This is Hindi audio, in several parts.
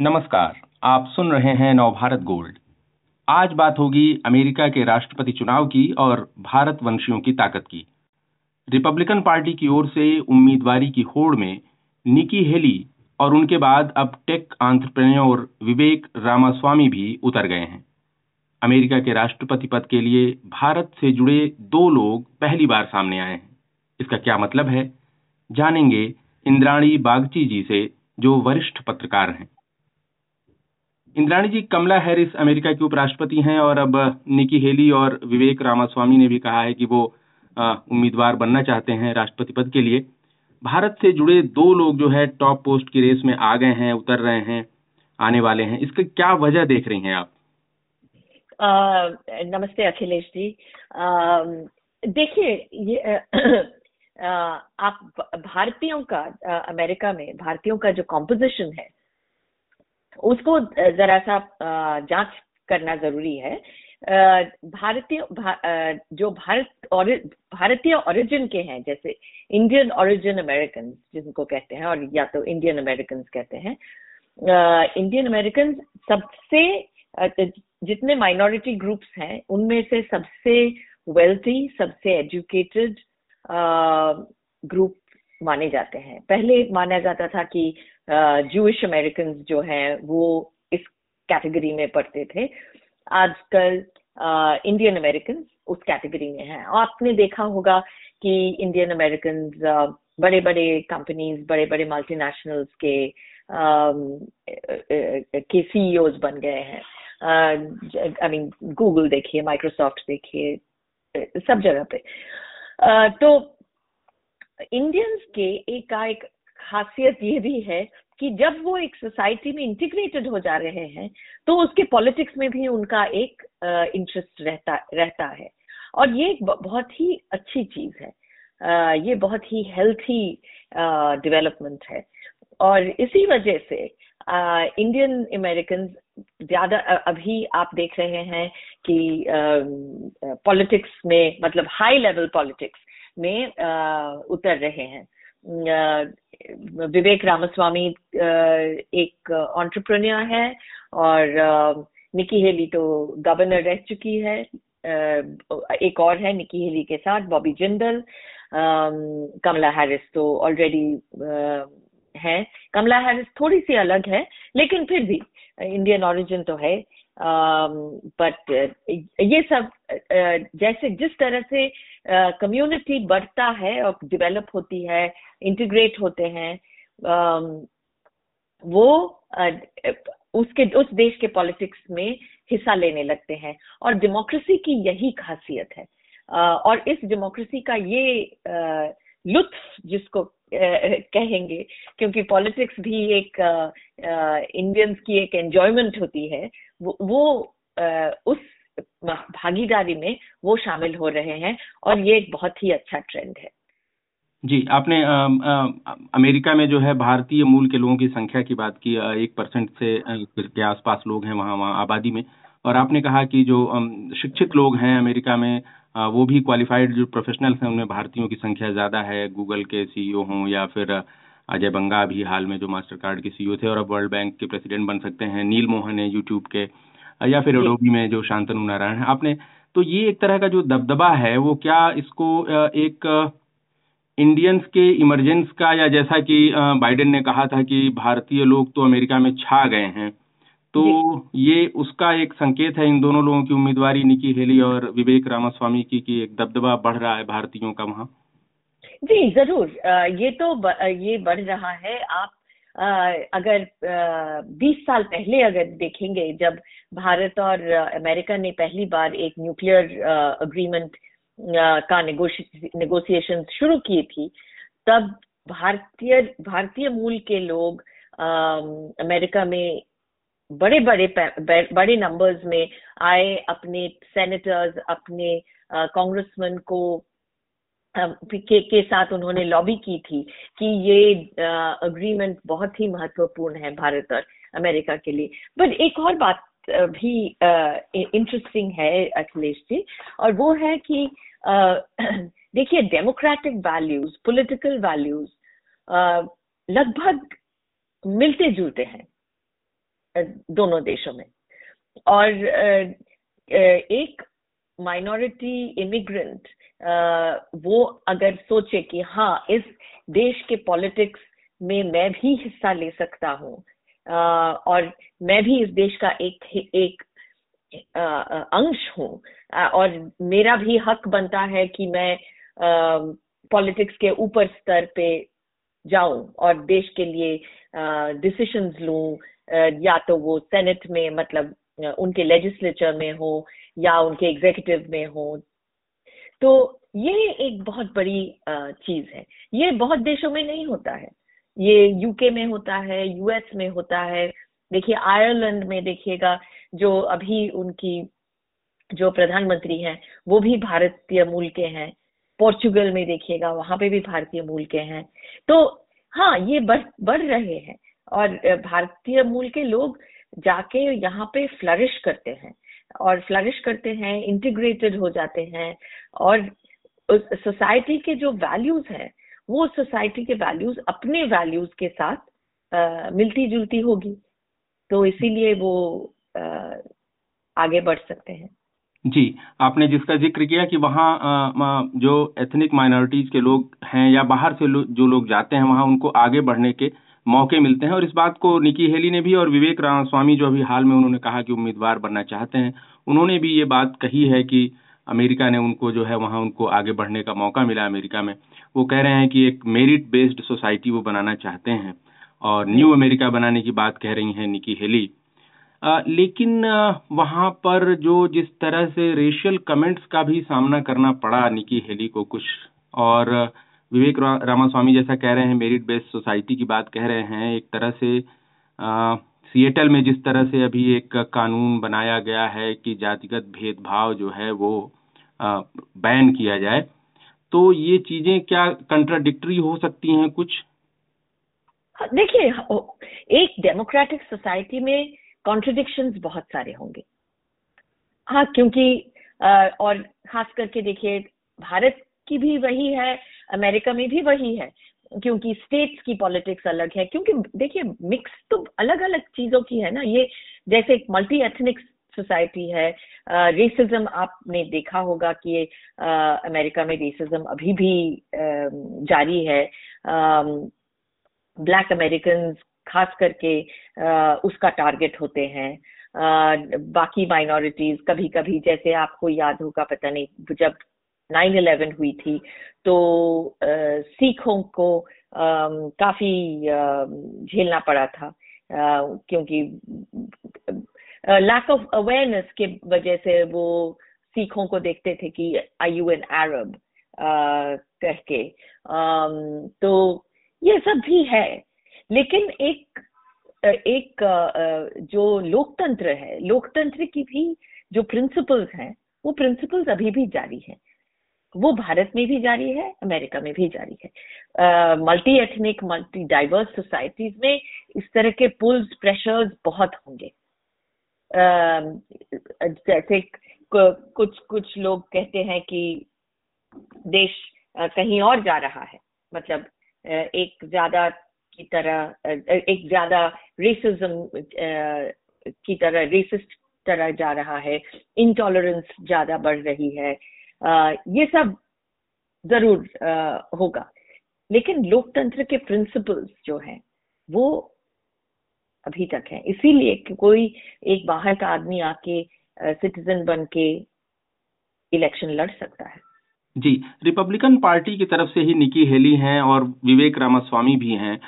नमस्कार, आप सुन रहे हैं नवभारत गोल्ड। आज बात होगी अमेरिका के राष्ट्रपति चुनाव की और भारत वंशियों की ताकत की। रिपब्लिकन पार्टी की ओर से उम्मीदवारी की होड़ में निकी हेली और उनके बाद अब टेक आंट्रप्रेन्योर विवेक रामास्वामी भी उतर गए हैं। अमेरिका के राष्ट्रपति पद के लिए भारत से जुड़े दो लोग पहली बार सामने आए हैं। इसका क्या मतलब है? जानेंगे इंद्राणी बागची जी से, जो वरिष्ठ पत्रकार हैं। Indrani ji Kamala Harris America की उपराष्ट्रपति हैं और अब निकी हेली और विवेक रामास्वामी ने भी कहा है कि वो उम्मीदवार बनना चाहते हैं राष्ट्रपति पद के लिए। भारत से जुड़े दो लोग जो है टॉप पोस्ट की रेस में आ गए हैं उतर रहे हैं आने वाले हैं। इसकी क्या वजह देख रही हैं आप? आ, नमस्ते अखिलेश जी। देखिए ये आ, आप भारतीयों का अमेरिका में भारतीयों का जो कॉम्पोजिशन है उसको जरा सा जाँच करना ज़रूरी है। भारतीय भा, जो भारत और भारतीय ओरिजिन के हैं जैसे इंडियन ओरिजिन अमेरिकन जिनको कहते हैं और या तो इंडियन अमेरिकन कहते हैं इंडियन अमेरिकन सबसे जितने माइनॉरिटी ग्रुप्स हैं उनमें से सबसे वेल्थी सबसे एजुकेटेड ग्रुप माने जाते हैं। पहले माना जाता था कि जूश अमेरिकन जो हैं, वो इस कैटेगरी में पढ़ते थे। आजकल इंडियन अमेरिकन उस कैटेगरी में हैं। और आपने देखा होगा कि इंडियन अमेरिकन बड़े बड़े कंपनीज़ बड़े बड़े मल्टीनेशनल्स के के सीईओज e बन गए हैं। आई मीन गूगल देखिए माइक्रोसॉफ्ट देखिए सब जगह पे। तो इंडियंस के एक एक खासियत ये भी है कि जब वो एक सोसाइटी में इंटीग्रेटेड हो जा रहे हैं तो उसके पॉलिटिक्स में भी उनका एक इंटरेस्ट रहता रहता है। और ये एक बहुत ही अच्छी चीज़ है। uh, ये बहुत ही हेल्थी डेवलपमेंट है। और इसी वजह से इंडियन अमेरिकन ज़्यादा अभी आप देख रहे हैं कि पॉलिटिक्स में मतलब हाई लेवल पॉलिटिक्स में uh, उतर रहे हैं। विवेक रामास्वामी एक ऑन्टरप्रनियर है और निकी हेली तो गवर्नर रह चुकी है। एक और है निकी हेली के साथ, बॉबी जिंदल। कमला हैरिस तो ऑलरेडी है, कमला हैरिस थोड़ी सी अलग है, लेकिन फिर भी इंडियन ओरिजिन तो है बट ये सब जैसे जिस तरह से कम्युनिटी बढ़ता है और डेवलप होती है इंटीग्रेट होते हैं वो उसके, उस देश के पॉलिटिक्स में हिस्सा लेने लगते हैं, और डेमोक्रेसी की यही खासियत है। और इस डेमोक्रेसी का ये लुत्फ जिसको कहेंगे क्योंकि पॉलिटिक्स भी एक इंडियंस की एक एंजॉयमेंट होती है वो, वो उस भागीदारी में वो शामिल हो रहे हैं और ये एक बहुत ही अच्छा ट्रेंड है। जी आपने आ, आ, अमेरिका में जो है भारतीय मूल के लोगों की संख्या की बात की एक परसेंट से के आसपास लोग हैं वहाँ वहाँ आबादी में। और आपने कहा कि जो शिक्षित लोग हैं अमेरिका में वो भी क्वालिफाइड जो प्रोफेशनल्स हैं उनमें भारतीयों की संख्या ज़्यादा है। गूगल के सीईओ हों या फिर अजय बंगा भी हाल में जो मास्टर कार्ड के सीईओ थे और अब वर्ल्ड बैंक के प्रेसिडेंट बन सकते हैं। नील मोहन है यूट्यूब के या फिर एडोबी में जो शांतनु नारायण है। आपने तो ये एक तरह का जो दबदबा है वो क्या इसको एक इंडियंस के इमरजेंस का या जैसा कि बाइडेन ने कहा था कि भारतीय लोग तो अमेरिका में छा गए हैं। तो ये उसका एक संकेत है इन दोनों लोगों की उम्मीदवारी निकी हेली और विवेक रामास्वामी की कि एक दबदबा बढ़ रहा है भारतीयों का वहाँ। जी ज़रूर। ये तो ये बढ़ रहा है। आप अगर 20 साल पहले अगर देखेंगे जब भारत और अमेरिका ने पहली बार एक न्यूक्लियर अग्रीमेंट का नेगोशिएशन शुरू की थी तब भारतीय भारतीय मूल के लोग अमेरिका में बड़े बड़े बड़े नंबर्स में आए अपने सेनेटर्स अपने कांग्रेसमैन को के, के साथ उन्होंने लॉबी की थी कि ये अग्रीमेंट बहुत ही महत्वपूर्ण है भारत और अमेरिका के लिए। बट एक और बात भी इंटरेस्टिंग है अखिलेश जी और वो है कि देखिए डेमोक्रेटिक वैल्यूज़ पॉलिटिकल वैल्यूज़ लगभग मिलते जुलते हैं। दोनों देशों में। और एक माइनॉरिटी इमिग्रेंट वो अगर सोचे कि हाँ इस देश के पॉलिटिक्स में मैं भी हिस्सा ले सकता हूँ और मैं भी इस देश का एक एक अंश हूँ और मेरा भी हक बनता है कि मैं पॉलिटिक्स के ऊपर स्तर पे जाऊँ और देश के लिए डिसीशंस लूँ या तो वो सेनेट में मतलब उनके लेजिस्लेचर में हो या उनके एग्जीक्यूटिव में हो। तो ये एक बहुत बड़ी चीज़ है। ये बहुत देशों में नहीं होता है। ये यूके में होता है यूएस में होता है। देखिए आयरलैंड में देखिएगा, जो अभी उनकी, जो प्रधानमंत्री हैं, वो भी भारतीय मूल के हैं। पोर्चुगल में देखिएगा वहाँ पे भी भारतीय मूल के हैं। तो हाँ ये बढ़ बढ़ रहे हैं और भारतीय मूल के लोग जाके यहाँ पे फ्लरिश करते हैं और फ्लरिश करते हैं इंटीग्रेटेड हो जाते हैं और सोसाइटी के जो वैल्यूज़ हैं वो सोसाइटी के वैल्यूज़ अपने वैल्यूज़ के साथ आ, मिलती जुलती होगी। तो इसीलिए वो आ, आगे बढ़ सकते हैं। जी आपने जिसका ज़िक्र किया कि वहाँ जो एथनिक माइनॉरिटीज के लोग हैं या बाहर से लो, जो लोग जाते हैं वहाँ उनको आगे बढ़ने के मौके मिलते हैं। और इस बात को निकी हेली ने भी और विवेक रामास्वामी जो अभी हाल में उन्होंने कहा कि उम्मीदवार बनना चाहते हैं उन्होंने भी ये बात कही है कि अमेरिका ने उनको जो है वहाँ उनको आगे बढ़ने का मौका मिला अमेरिका में। वो कह रहे हैं कि एक मेरिट बेस्ड सोसाइटी वो बनाना चाहते हैं। और न्यू अमेरिका बनाने की बात कह रही हैं निकी हेली। लेकिन वहाँ पर जो जिस तरह से रेशियल कमेंट्स का भी सामना करना पड़ा निकी हेली को कुछ, और विवेक रामास्वामी जैसा कह रहे हैं मेरिट बेस्ड सोसाइटी की बात कह रहे हैं, एक तरह से सिएटल में जिस तरह से अभी एक कानून बनाया गया है कि जातिगत भेदभाव जो है वो बैन किया जाए तो ये चीज़ें क्या कंट्राडिक्टरी हो सकती हैं कुछ? देखिए एक डेमोक्रेटिक सोसाइटी में कॉन्ट्रडिक्शन बहुत सारे होंगे। हाँ क्योंकि और खास करके देखिए, भारत की भी वही है, अमेरिका में भी वही है, क्योंकि स्टेट्स की पॉलिटिक्स अलग है, क्योंकि देखिए मिक्स तो अलग अलग चीज़ों की है ना, ये जैसे एक मल्टी एथनिक सोसाइटी है रेसिज्म आपने देखा होगा कि अमेरिका में रेसिज्म अभी भी जारी है ब्लैक अमेरिकन खास करके उसका टारगेट होते हैं। बाकी माइनॉरिटीज कभी कभी जैसे आपको याद होगा, पता नहीं, जब नाइन इलेवन हुई थी तो सिखों को काफ़ी झेलना पड़ा था। क्योंकि लैक ऑफ़ अवेयरनेस के वजह से वो सिखों को देखते थे कि आई यू एन अरब कह के। तो ये सब भी है। लेकिन एक एक जो लोकतंत्र है लोकतंत्र की भी जो प्रिंसिपल्स हैं वो प्रिंसिपल्स अभी भी जारी हैं। वो भारत में भी जारी है अमेरिका में भी जारी है। Multi ethnic multi diverse societies में इस तरह के पुल्स प्रेशर्स बहुत होंगे। uh, जैसे कुछ कुछ लोग कहते हैं कि देश कहीं और जा रहा है। मतलब एक ज़्यादा की तरह एक ज़्यादा रेसिज्म की तरह रेसिस्ट तरह जा रहा है इंटॉलरेंस ज़्यादा बढ़ रही है ये सब ज़रूर होगा। लेकिन लोकतंत्र के प्रिंसिपल्स जो हैं, वो अभी तक है। इसीलिए कि कोई एक बाहर का आदमी आके सिटीजन बन के इलेक्शन लड़ सकता है। जी रिपब्लिकन पार्टी की तरफ़ से ही निकी हेली हैं और विवेक रामास्वामी भी हैं।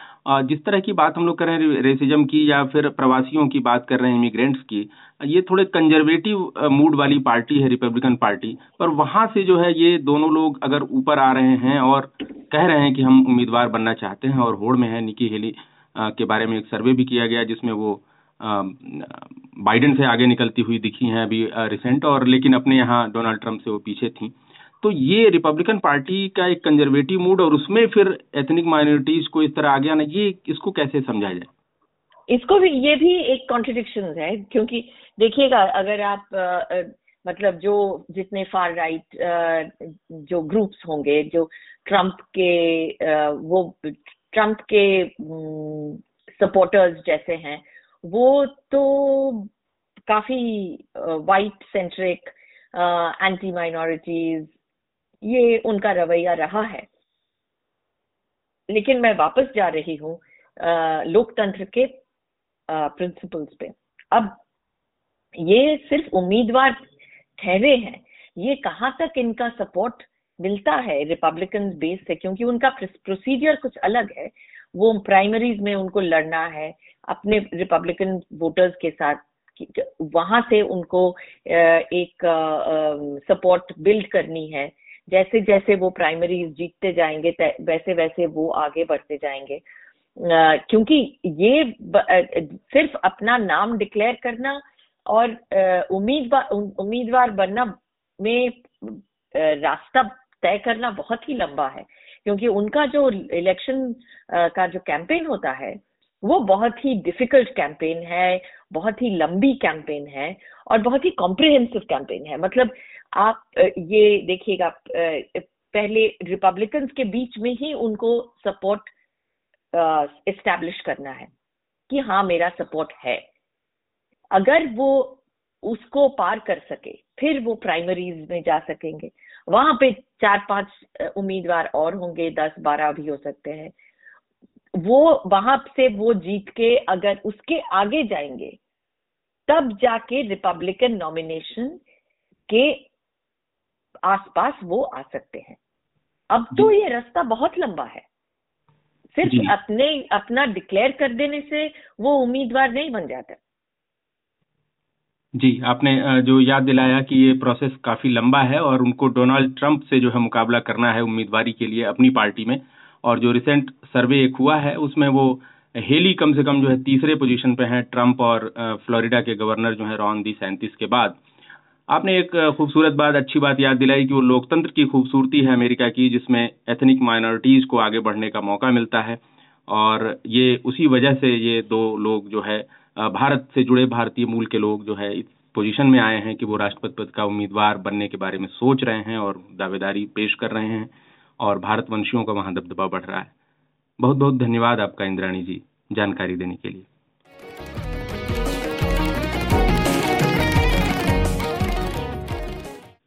जिस तरह की बात हम लोग कर रहे हैं रेसिज्म की या फिर प्रवासियों की बात कर रहे हैं इमिग्रेंट्स की, ये थोड़े कंजर्वेटिव मूड वाली पार्टी है रिपब्लिकन पार्टी पर वहाँ से जो है ये दोनों लोग अगर ऊपर आ रहे हैं और कह रहे हैं कि हम उम्मीदवार बनना चाहते हैं और होड़ में है निकी हेली के बारे में एक सर्वे भी किया गया जिसमें वो बाइडेन से आगे निकलती हुई दिखी हैं अभी रिसेंट और लेकिन अपने यहाँ डोनाल्ड ट्रंप से वो पीछे थी। तो ये रिपब्लिकन पार्टी का एक कंजर्वेटिव मूड और उसमें फिर एथनिक माइनॉरिटीज को इस तरह आगे आना ये इसको कैसे समझा जाए? इसको भी ये भी एक कॉन्ट्रडिक्शन है क्योंकि देखिएगा अगर आप आ, मतलब जो जितने फार राइट जो ग्रुप्स होंगे जो ट्रंप के आ, वो ट्रंप के सपोर्टर्स जैसे हैं वो तो काफ़ी वाइट सेंट्रिक एंटी माइनॉरिटीज ये उनका रवैया रहा है। लेकिन मैं वापस जा रही हूँ लोकतंत्र के प्रिंसिपल्स पे। अब ये सिर्फ़ उम्मीदवार ठहरे हैं। ये कहाँ तक इनका सपोर्ट मिलता है रिपब्लिकन बेस से? क्योंकि उनका प्रोसीजर कुछ अलग है। वो प्राइमरीज में उनको लड़ना है, अपने रिपब्लिकन वोटर्स के साथ वहाँ से उनको एक सपोर्ट बिल्ड करनी है। जैसे जैसे वो प्राइमरीज जीतते जाएँगे वैसे वैसे वो आगे बढ़ते जाएँगे। क्योंकि ये सिर्फ़ अपना नाम डिक्लेयर करना और उम्मीदवार उम्मीदवार बनना में रास्ता तय करना बहुत ही लंबा है। क्योंकि उनका जो इलेक्शन का जो कैंपेन होता है वो बहुत ही डिफ़िकल्ट कैंपेन है, बहुत ही लंबी कैंपेन है और बहुत ही कॉम्प्रिहेंसिव कैंपेन है। मतलब आप ये देखिएगा पहले रिपब्लिकन के बीच में ही उनको सपोर्ट इस्टेब्लिश करना है कि हाँ मेरा सपोर्ट है। अगर वो उसको पार कर सके, फिर वो प्राइमरीज में जा सकेंगे। वहाँ पे चार पाँच उम्मीदवार और होंगे दस बारह भी हो सकते हैं। वो वहाँ से वो जीत के अगर उसके आगे जाएँगे तब जाके रिपब्लिकन नॉमिनेशन के आसपास वो आ सकते हैं। अब तो ये रास्ता बहुत लंबा है। सिर्फ़ अपने अपना डिक्लेयर कर देने से वो उम्मीदवार नहीं बन जाता। जी आपने जो याद दिलाया कि ये प्रोसेस काफ़ी लंबा है और उनको डोनाल्ड ट्रंप से जो है मुकाबला करना है उम्मीदवारी के लिए अपनी पार्टी में और जो रिसेंट सर्वे एक हुआ है, उसमें वो हेली कम से कम जो है तीसरे पोजीशन पे हैं ट्रंप और फ्लोरिडा के गवर्नर जो है रॉन दी सैंतीस के बाद। आपने एक खूबसूरत बात, अच्छी बात याद दिलाई कि वो लोकतंत्र की खूबसूरती है अमेरिका की, जिसमें एथनिक माइनॉरिटीज को आगे बढ़ने का मौका मिलता है। और ये उसी वजह से ये दो लोग जो है भारत से जुड़े भारतीय मूल के लोग जो है, इस पोजीशन में आए हैं कि वो राष्ट्रपति पद का उम्मीदवार बनने के बारे में सोच रहे हैं और दावेदारी पेश कर रहे हैं। और भारतवंशियों का वहाँ दबदबा बढ़ रहा है। बहुत बहुत धन्यवाद आपका इंद्राणी जी जानकारी देने के लिए।